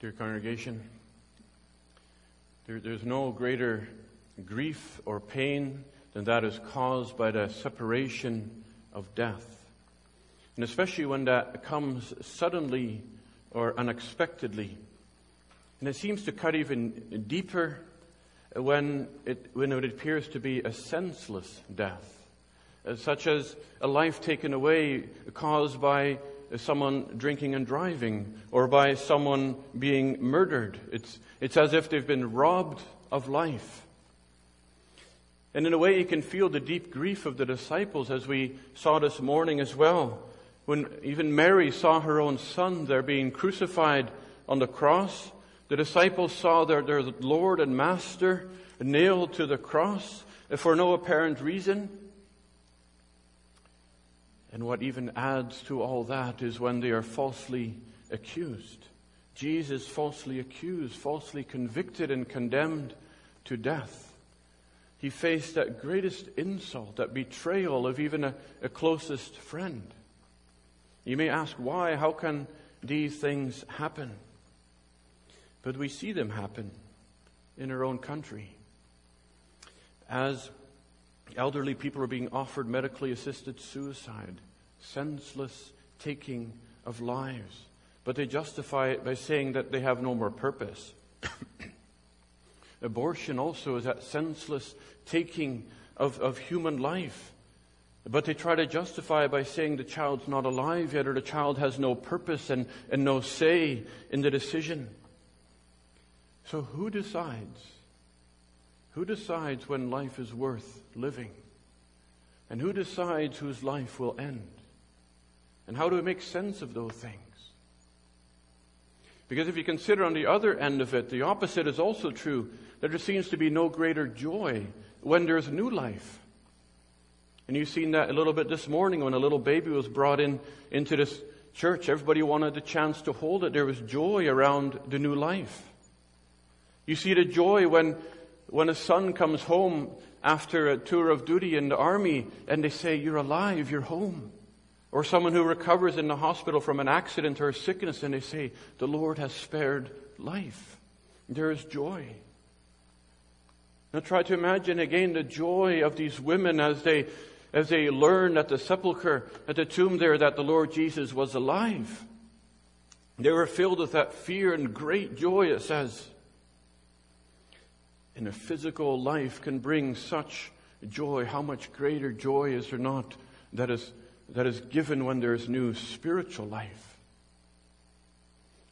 Dear congregation, there, there's no greater grief or pain than that is caused by the separation of death. And especially when that comes suddenly or unexpectedly. And it seems to cut even deeper when it, when it appears to be a senseless death, such as a life taken away caused by someone drinking and driving or by someone being murdered. It's, it's as if they've been robbed of life. And in a way, you can feel the deep grief of the disciples as we saw this morning as well. When even Mary saw her own son there being crucified on the cross, the disciples saw their, their Lord and Master nailed to the cross uh, for no apparent reason. And what even adds to all that is when they are falsely accused. Jesus falsely accused, falsely convicted and condemned to death. He faced that greatest insult, that betrayal of even a, a closest friend. You may ask why? How can these things happen? But we see them happen in our own country. As elderly people are being offered medically assisted suicide, senseless taking of lives. But they justify it by saying that they have no more purpose. Abortion also is that senseless taking of, of human life. But they try to justify it by saying the child's not alive yet or the child has no purpose and, and no say in the decision. So who decides? Who decides when life is worth living? And who decides whose life will end? And how do we make sense of those things? Because if you consider on the other end of it, the opposite is also true, there seems to be no greater joy when there's new life. And you've seen that a little bit this morning when a little baby was brought in into this church. Everybody wanted the chance to hold it. There was joy around the new life. You see the joy when, when a son comes home after a tour of duty in the army and they say, you're alive, you're home. Or someone who recovers in the hospital from an accident or a sickness and they say, the Lord has spared life. There is joy. Now try to imagine again the joy of these women as they, as they learn at the sepulchre, at the tomb there, that the Lord Jesus was alive. They were filled with that fear and great joy, it says. And a physical life can bring such joy. How much greater joy is there not that is that is given when there is new spiritual life.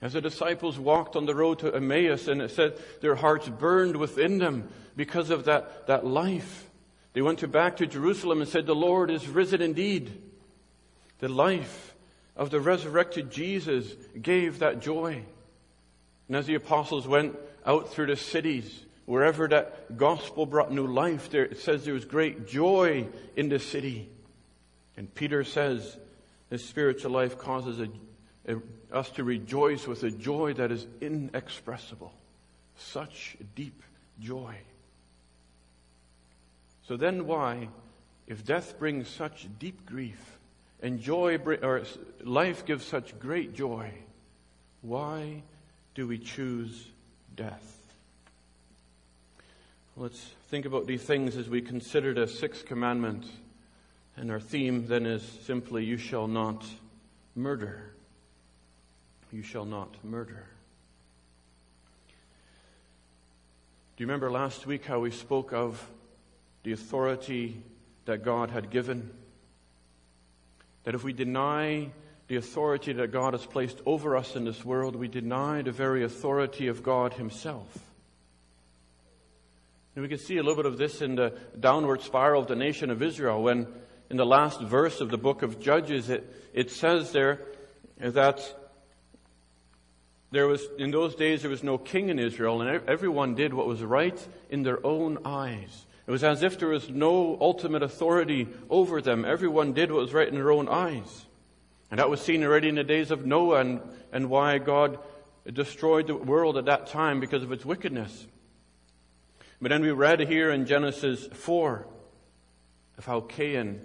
As the disciples walked on the road to Emmaus and it said their hearts burned within them because of that, that life. They went to back to Jerusalem and said, the Lord is risen indeed. The life of the resurrected Jesus gave that joy. And as the apostles went out through the cities, wherever that gospel brought new life, there, it says there was great joy in the city. And Peter says this spiritual life causes a, a, us to rejoice with a joy that is inexpressible. Such deep joy. So then why, if death brings such deep grief and joy, or life gives such great joy, why do we choose death? Let's think about these things as we consider the sixth commandment and our theme then is simply, You shall not murder. You shall not murder. Do you remember last week how we spoke of the authority that God had given? That if we deny the authority that God has placed over us in this world, we deny the very authority of God Himself. And we can see a little bit of this in the downward spiral of the nation of Israel when in the last verse of the book of Judges, it, it says there that there was, in those days, there was no king in Israel, and everyone did what was right in their own eyes. It was as if there was no ultimate authority over them. Everyone did what was right in their own eyes. And that was seen already in the days of Noah and, and why God destroyed the world at that time because of its wickedness. But then we read here in Genesis 4 of how Cain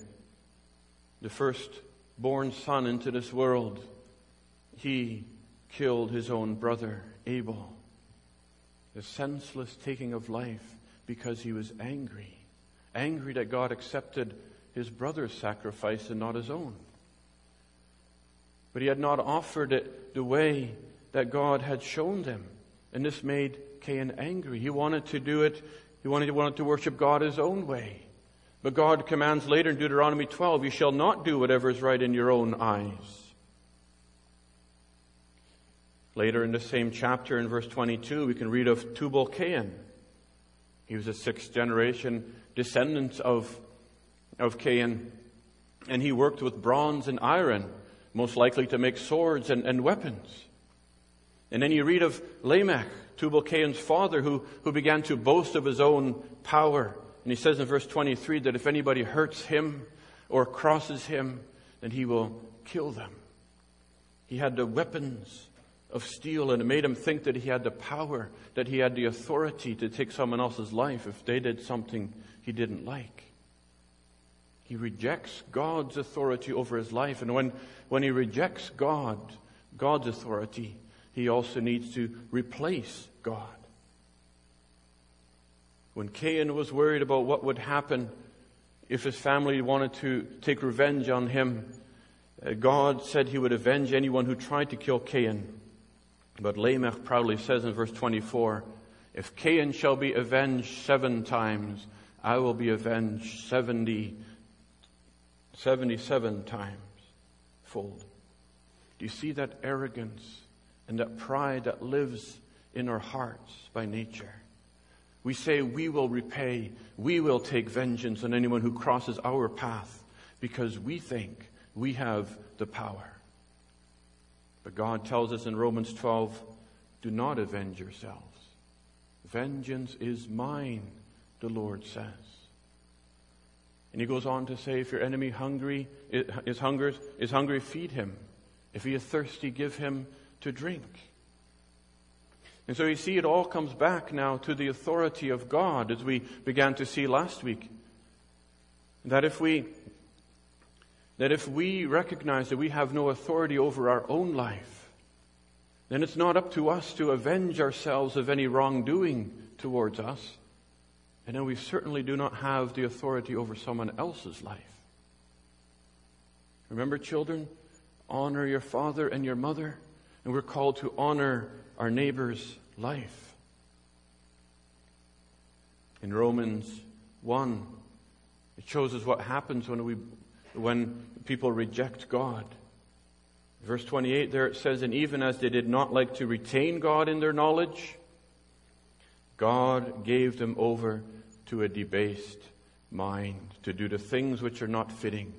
the first born son into this world, he killed his own brother, Abel. The senseless taking of life because he was angry. Angry that God accepted his brother's sacrifice and not his own. But he had not offered it the way that God had shown them. And this made Cain angry. He wanted to do it, he wanted, he wanted to worship God his own way. But God commands later in Deuteronomy 12, you shall not do whatever is right in your own eyes. Later in the same chapter in verse 22, we can read of Tubal Cain. He was a sixth generation descendant of, of Cain, and he worked with bronze and iron, most likely to make swords and, and weapons. And then you read of Lamech, Tubal Cain's father, who, who began to boast of his own power. And he says in verse 23 that if anybody hurts him or crosses him, then he will kill them. He had the weapons of steel and it made him think that he had the power, that he had the authority to take someone else's life if they did something he didn't like. He rejects God's authority over his life. And when, when he rejects God, God's authority, he also needs to replace God. When Cain was worried about what would happen if his family wanted to take revenge on him, uh, God said he would avenge anyone who tried to kill Cain. But Lamech proudly says in verse 24, If Cain shall be avenged seven times, I will be avenged 70, 77 times fold. Do you see that arrogance and that pride that lives in our hearts by nature? We say we will repay, we will take vengeance on anyone who crosses our path because we think we have the power. But God tells us in Romans 12, do not avenge yourselves. Vengeance is mine, the Lord says. And he goes on to say, if your enemy hungry is hungry, is hungry, feed him. If he is thirsty, give him to drink. And so you see, it all comes back now to the authority of God, as we began to see last week. That if we that if we recognize that we have no authority over our own life, then it's not up to us to avenge ourselves of any wrongdoing towards us. And then we certainly do not have the authority over someone else's life. Remember, children, honor your father and your mother, and we're called to honor our neighbor's life. In Romans 1, it shows us what happens when we when people reject God. Verse 28 there it says, And even as they did not like to retain God in their knowledge, God gave them over to a debased mind to do the things which are not fitting,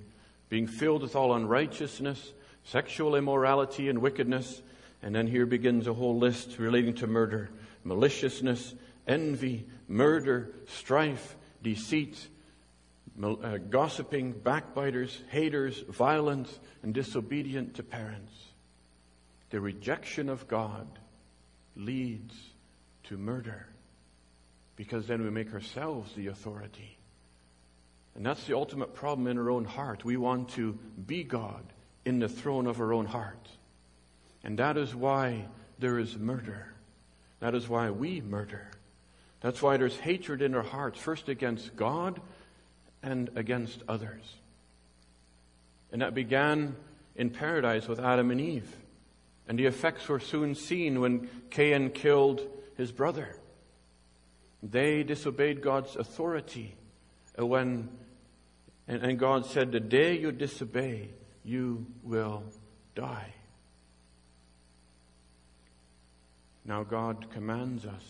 being filled with all unrighteousness, sexual immorality, and wickedness. And then here begins a whole list relating to murder, maliciousness, envy, murder, strife, deceit, uh, gossiping, backbiters, haters, violent, and disobedient to parents. The rejection of God leads to murder because then we make ourselves the authority. And that's the ultimate problem in our own heart. We want to be God in the throne of our own heart. And that is why there is murder. That is why we murder. That's why there's hatred in our hearts, first against God and against others. And that began in paradise with Adam and Eve. And the effects were soon seen when Cain killed his brother. They disobeyed God's authority when, and, and God said, the day you disobey, you will die. Now God commands us,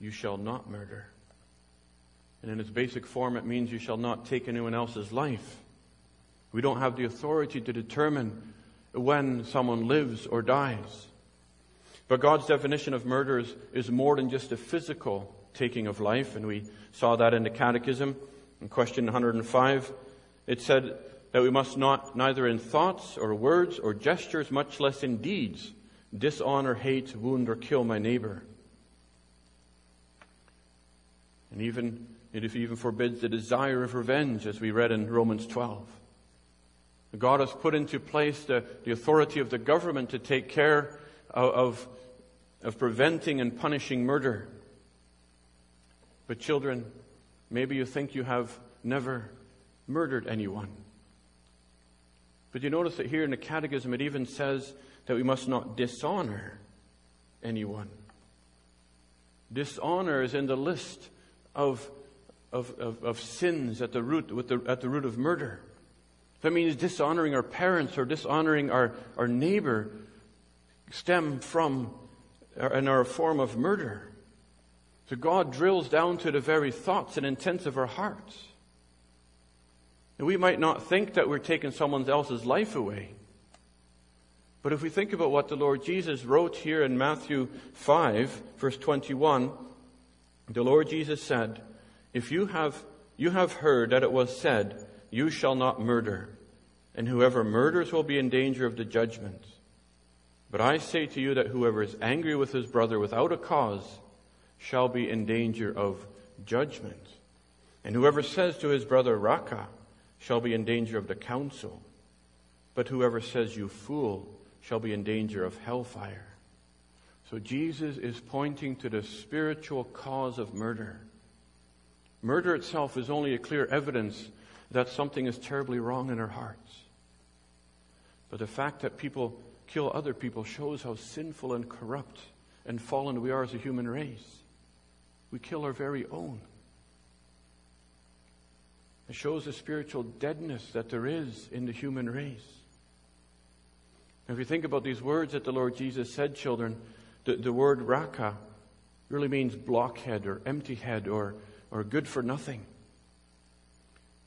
you shall not murder. And in its basic form, it means you shall not take anyone else's life. We don't have the authority to determine when someone lives or dies. But God's definition of murder is, is more than just a physical taking of life, and we saw that in the Catechism in question 105. It said that we must not, neither in thoughts or words or gestures, much less in deeds, dishonor, hate, wound, or kill my neighbor. And even it even forbids the desire of revenge, as we read in Romans 12. God has put into place the, the authority of the government to take care of, of preventing and punishing murder. But children, maybe you think you have never murdered anyone. But you notice that here in the Catechism it even says that we must not dishonor anyone. Dishonor is in the list of, of, of, of sins at the, root, the, at the root of murder. That means dishonoring our parents or dishonoring our, our neighbor stem from and are a form of murder. So God drills down to the very thoughts and intents of our hearts. And we might not think that we're taking someone else's life away. But if we think about what the Lord Jesus wrote here in Matthew 5, verse 21, the Lord Jesus said, If you have, you have heard that it was said, You shall not murder, and whoever murders will be in danger of the judgment. But I say to you that whoever is angry with his brother without a cause shall be in danger of judgment. And whoever says to his brother, Raca, shall be in danger of the council. But whoever says, You fool, shall be in danger of hellfire. So Jesus is pointing to the spiritual cause of murder. Murder itself is only a clear evidence that something is terribly wrong in our hearts. But the fact that people kill other people shows how sinful and corrupt and fallen we are as a human race. We kill our very own. It shows the spiritual deadness that there is in the human race. If you think about these words that the Lord Jesus said, children, the, the word raca really means blockhead or empty head or, or good for nothing.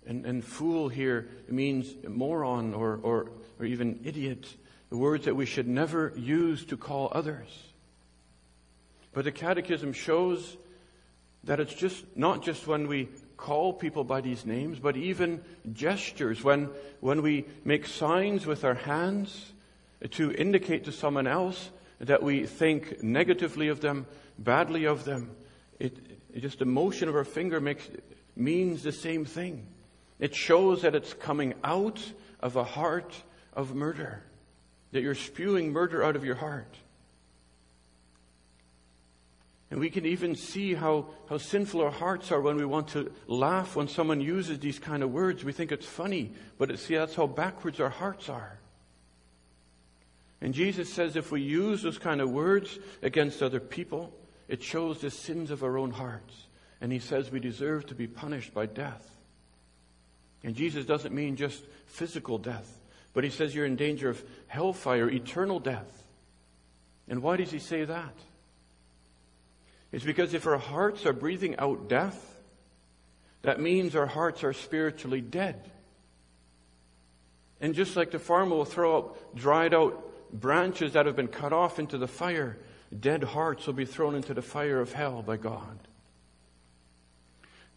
And, and fool here means moron or, or, or even idiot, the words that we should never use to call others. But the Catechism shows that it's just not just when we call people by these names, but even gestures, when, when we make signs with our hands, to indicate to someone else that we think negatively of them, badly of them. It, it just the motion of our finger makes, means the same thing. It shows that it's coming out of a heart of murder, that you're spewing murder out of your heart. And we can even see how, how sinful our hearts are when we want to laugh when someone uses these kind of words. We think it's funny, but it, see, that's how backwards our hearts are. And Jesus says if we use those kind of words against other people, it shows the sins of our own hearts. And he says we deserve to be punished by death. And Jesus doesn't mean just physical death, but he says you're in danger of hellfire, eternal death. And why does he say that? It's because if our hearts are breathing out death, that means our hearts are spiritually dead. And just like the farmer will throw out dried out branches that have been cut off into the fire, dead hearts will be thrown into the fire of hell by God.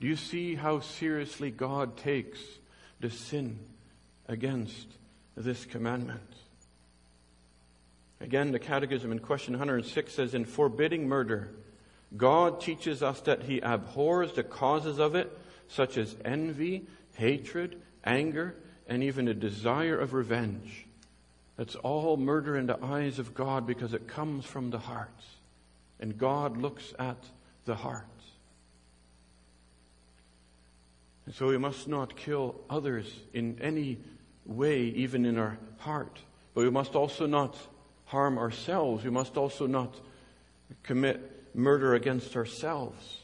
Do you see how seriously God takes the sin against this commandment? Again, the Catechism in question 106 says, In forbidding murder, God teaches us that He abhors the causes of it, such as envy, hatred, anger, and even a desire of revenge. That's all murder in the eyes of God because it comes from the heart. And God looks at the heart. And so we must not kill others in any way, even in our heart. But we must also not harm ourselves. We must also not commit murder against ourselves.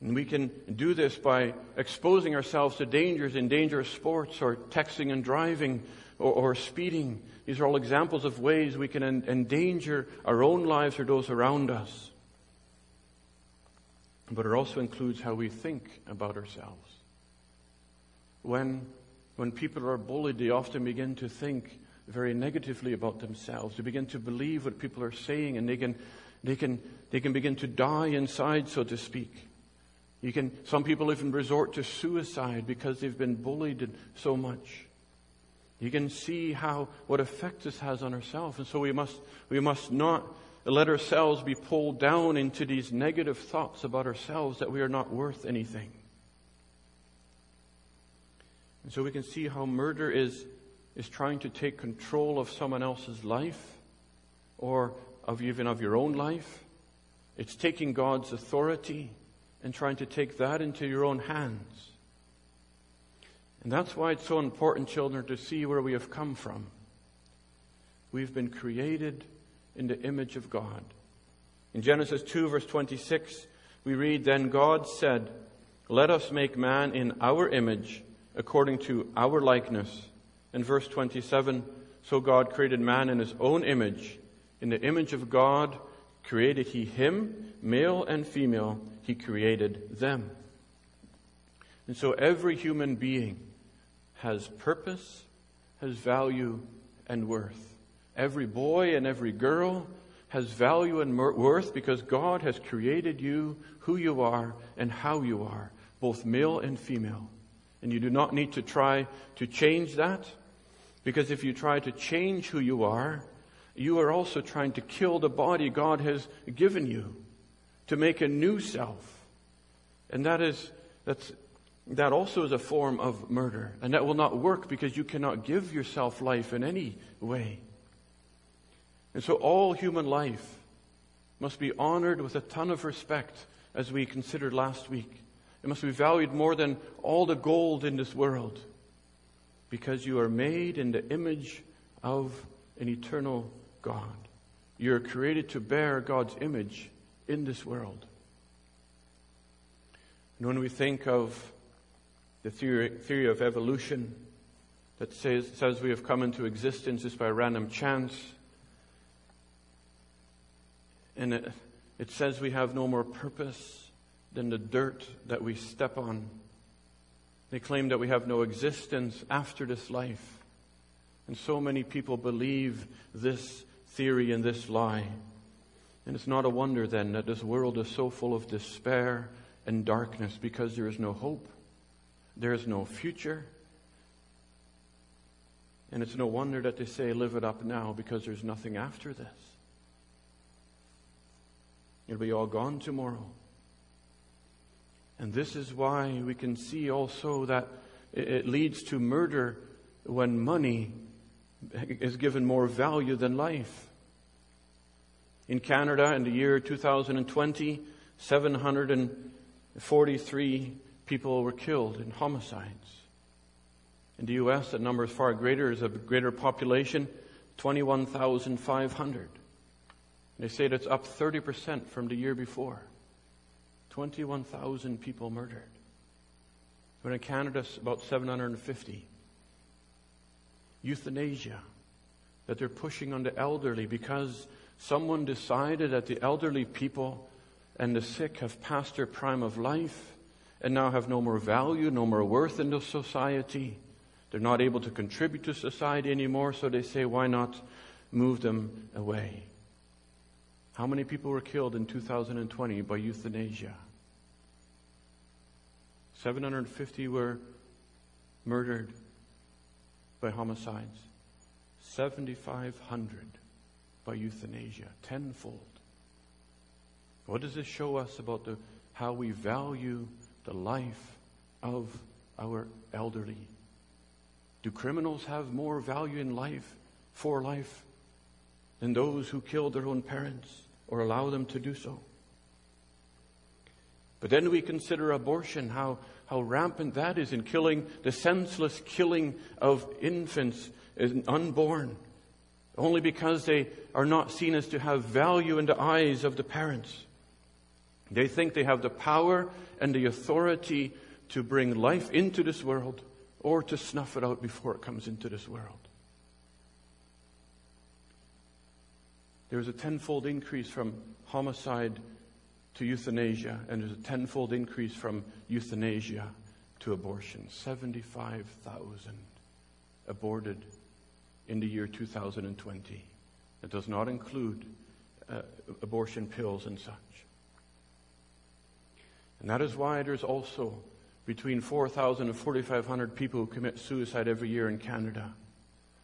And we can do this by exposing ourselves to dangers in dangerous sports or texting and driving or, or speeding. These are all examples of ways we can en- endanger our own lives or those around us. But it also includes how we think about ourselves. When, when people are bullied, they often begin to think very negatively about themselves. They begin to believe what people are saying and they can, they can, they can begin to die inside, so to speak. You can, some people even resort to suicide because they've been bullied so much. You can see how, what effect this has on ourselves. And so we must, we must not let ourselves be pulled down into these negative thoughts about ourselves that we are not worth anything. And so we can see how murder is, is trying to take control of someone else's life or of even of your own life. It's taking God's authority and trying to take that into your own hands. And that's why it's so important, children, to see where we have come from. We've been created in the image of God. In Genesis 2, verse 26, we read, Then God said, Let us make man in our image, according to our likeness. In verse 27, so God created man in his own image. In the image of God created he him, male and female, he created them. And so every human being has purpose, has value, and worth. Every boy and every girl has value and worth because God has created you who you are and how you are, both male and female. And you do not need to try to change that because if you try to change who you are, you are also trying to kill the body God has given you to make a new self. And that is, that's, that also is a form of murder. And that will not work because you cannot give yourself life in any way. And so all human life must be honored with a ton of respect, as we considered last week. It must be valued more than all the gold in this world, because you are made in the image of an eternal God. You are created to bear God's image in this world. And when we think of the theory, theory of evolution that says, says we have come into existence just by random chance, and it, it says we have no more purpose than the dirt that we step on. They claim that we have no existence after this life. And so many people believe this theory and this lie. And it's not a wonder then that this world is so full of despair and darkness because there is no hope, there is no future. And it's no wonder that they say, live it up now because there's nothing after this. It'll be all gone tomorrow. And this is why we can see also that it leads to murder when money is given more value than life. In Canada, in the year 2020, 743 people were killed in homicides. In the U.S., that number is far greater. There's a greater population, 21,500. They say that's up 30% from the year before. 21,000 people murdered. But in Canada, about 750. Euthanasia, that they're pushing on the elderly because someone decided that the elderly people and the sick have passed their prime of life and now have no more value, no more worth in the society. They're not able to contribute to society anymore, so they say, why not move them away? How many people were killed in 2020 by euthanasia? 750 were murdered by homicides. 7,500 by euthanasia, tenfold. What does this show us about the, how we value the life of our elderly? Do criminals have more value in life, for life, than those who killed their own parents or allow them to do so. But then we consider abortion, how, how rampant that is in killing, the senseless killing of infants unborn, only because they are not seen as to have value in the eyes of the parents. They think they have the power and the authority to bring life into this world or to snuff it out before it comes into this world. There's a tenfold increase from homicide to euthanasia, and there's a tenfold increase from euthanasia to abortion. 75,000 aborted in the year 2020. It does not include uh, abortion pills and such. And that is why there's also between 4,000 and 4,500 people who commit suicide every year in Canada.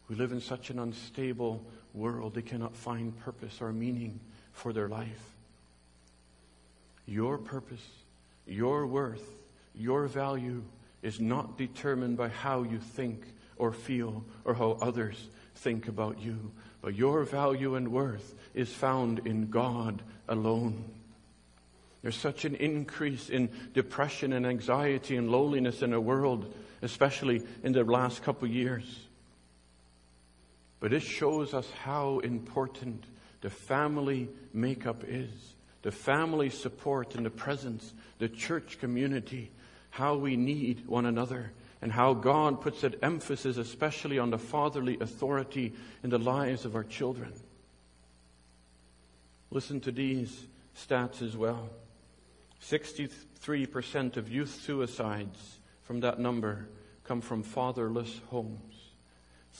We live in such an unstable world, they cannot find purpose or meaning for their life. Your purpose, your worth, your value is not determined by how you think or feel or how others think about you. But your value and worth is found in God alone. There's such an increase in depression and anxiety and loneliness in our world, especially in the last couple of years. But it shows us how important the family makeup is, the family support and the presence, the church community, how we need one another, and how God puts that emphasis especially on the fatherly authority in the lives of our children. Listen to these stats as well. 63% of youth suicides from that number come from fatherless homes.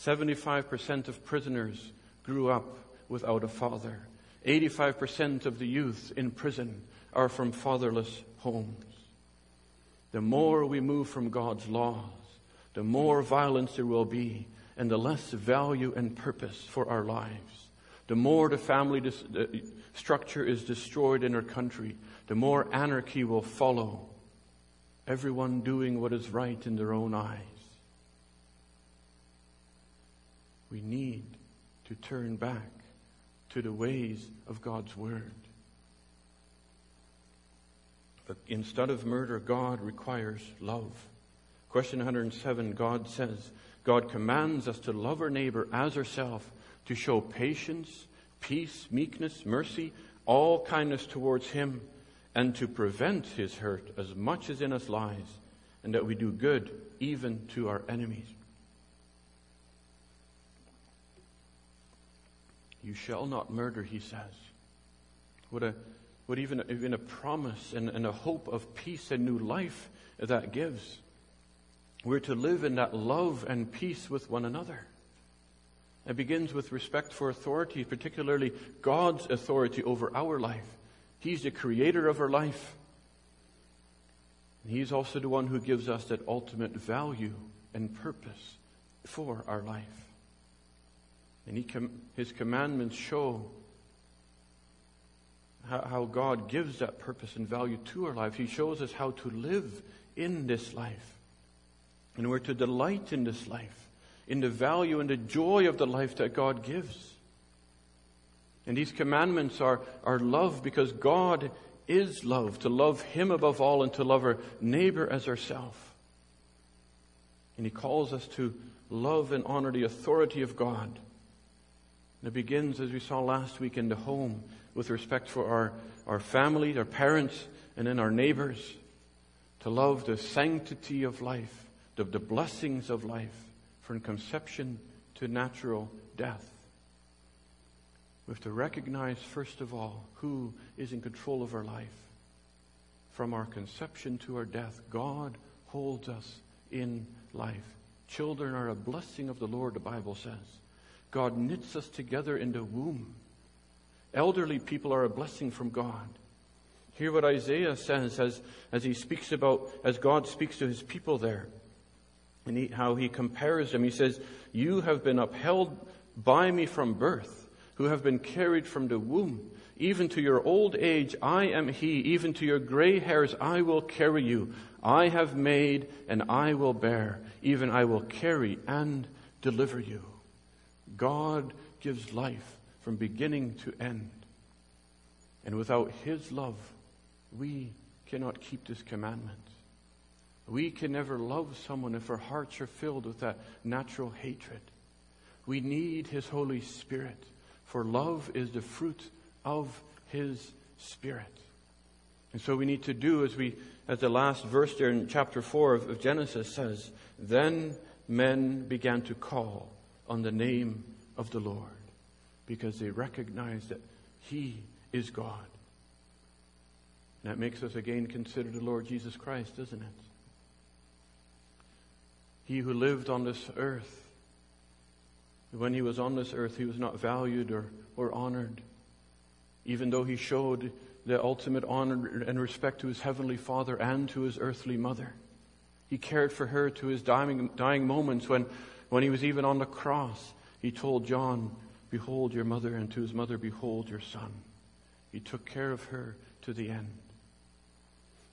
75% of prisoners grew up without a father. 85% of the youth in prison are from fatherless homes. The more we move from God's laws, the more violence there will be, and the less value and purpose for our lives. The more the family dis- the structure is destroyed in our country, the more anarchy will follow. Everyone doing what is right in their own eyes. We need to turn back to the ways of God's Word. But instead of murder, God requires love. Question 107 God says, God commands us to love our neighbor as ourselves, to show patience, peace, meekness, mercy, all kindness towards him, and to prevent his hurt as much as in us lies, and that we do good even to our enemies. You shall not murder, he says. What a what even, even a promise and, and a hope of peace and new life that gives. We're to live in that love and peace with one another. It begins with respect for authority, particularly God's authority over our life. He's the creator of our life. He's also the one who gives us that ultimate value and purpose for our life. And he com- His commandments show how, how God gives that purpose and value to our life. He shows us how to live in this life. And we're to delight in this life, in the value and the joy of the life that God gives. And these commandments are, are love because God is love, to love Him above all and to love our neighbor as ourselves. And He calls us to love and honor the authority of God. It begins, as we saw last week, in the home with respect for our, our family, our parents, and then our neighbors. To love the sanctity of life, the, the blessings of life, from conception to natural death. We have to recognize, first of all, who is in control of our life. From our conception to our death, God holds us in life. Children are a blessing of the Lord, the Bible says. God knits us together in the womb. Elderly people are a blessing from God. Hear what Isaiah says as, as he speaks about, as God speaks to his people there, and he, how he compares them. He says, You have been upheld by me from birth, who have been carried from the womb. Even to your old age, I am he. Even to your gray hairs, I will carry you. I have made and I will bear. Even I will carry and deliver you. God gives life from beginning to end. And without His love, we cannot keep this commandment. We can never love someone if our hearts are filled with that natural hatred. We need His Holy Spirit, for love is the fruit of His Spirit. And so we need to do as we, as the last verse there in chapter 4 of, of Genesis says, then men began to call on the name of the Lord because they recognize that He is God. And that makes us again consider the Lord Jesus Christ, doesn't it? He who lived on this earth, when he was on this earth, he was not valued or, or honored, even though he showed the ultimate honor and respect to his heavenly Father and to his earthly mother. He cared for her to his dying, dying moments when, when he was even on the cross. He told John, Behold your mother, and to his mother, Behold your son. He took care of her to the end.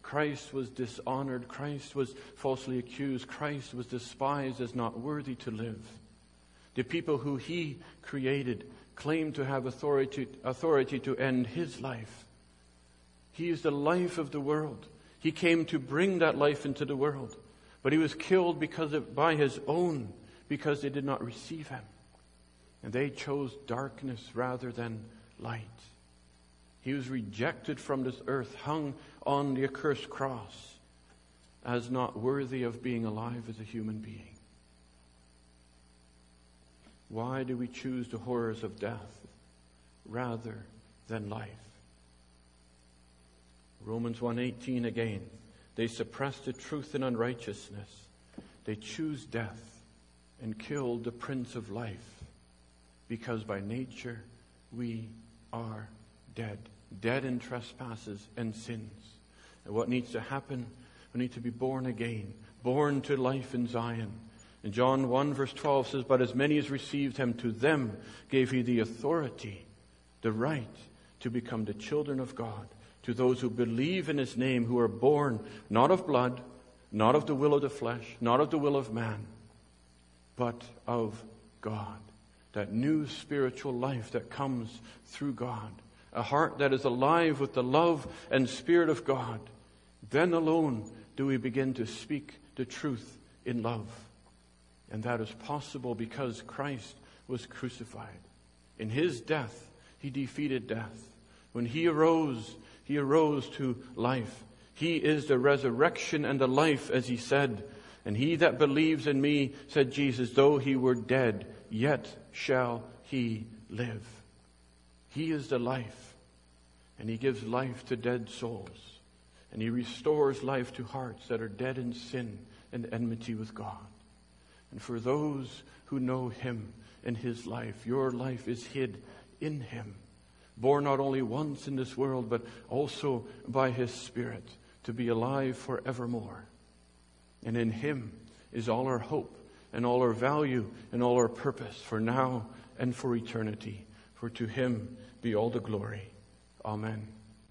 Christ was dishonored. Christ was falsely accused. Christ was despised as not worthy to live. The people who he created claimed to have authority, authority to end his life. He is the life of the world. He came to bring that life into the world. But he was killed because of, by his own, because they did not receive him. And they chose darkness rather than light. He was rejected from this earth, hung on the accursed cross, as not worthy of being alive as a human being. Why do we choose the horrors of death rather than life? Romans 1:18 again. They suppress the truth in unrighteousness. They choose death and killed the prince of life because by nature we are dead, dead in trespasses and sins. And what needs to happen? We need to be born again, born to life in Zion. And John 1 verse 12 says, But as many as received him, to them gave he the authority, the right to become the children of God, to those who believe in his name, who are born not of blood, not of the will of the flesh, not of the will of man, but of God. That new spiritual life that comes through God. A heart that is alive with the love and spirit of God. Then alone do we begin to speak the truth in love. And that is possible because Christ was crucified. In his death, he defeated death. When he arose, he arose to life. He is the resurrection and the life, as he said. And he that believes in me, said Jesus, though he were dead, yet shall he live. He is the life. And he gives life to dead souls. And he restores life to hearts that are dead in sin and enmity with God. And for those who know Him and His life, your life is hid in Him. Born not only once in this world, but also by His Spirit to be alive forevermore. And in Him is all our hope and all our value and all our purpose for now and for eternity. For to Him be all the glory. Amen.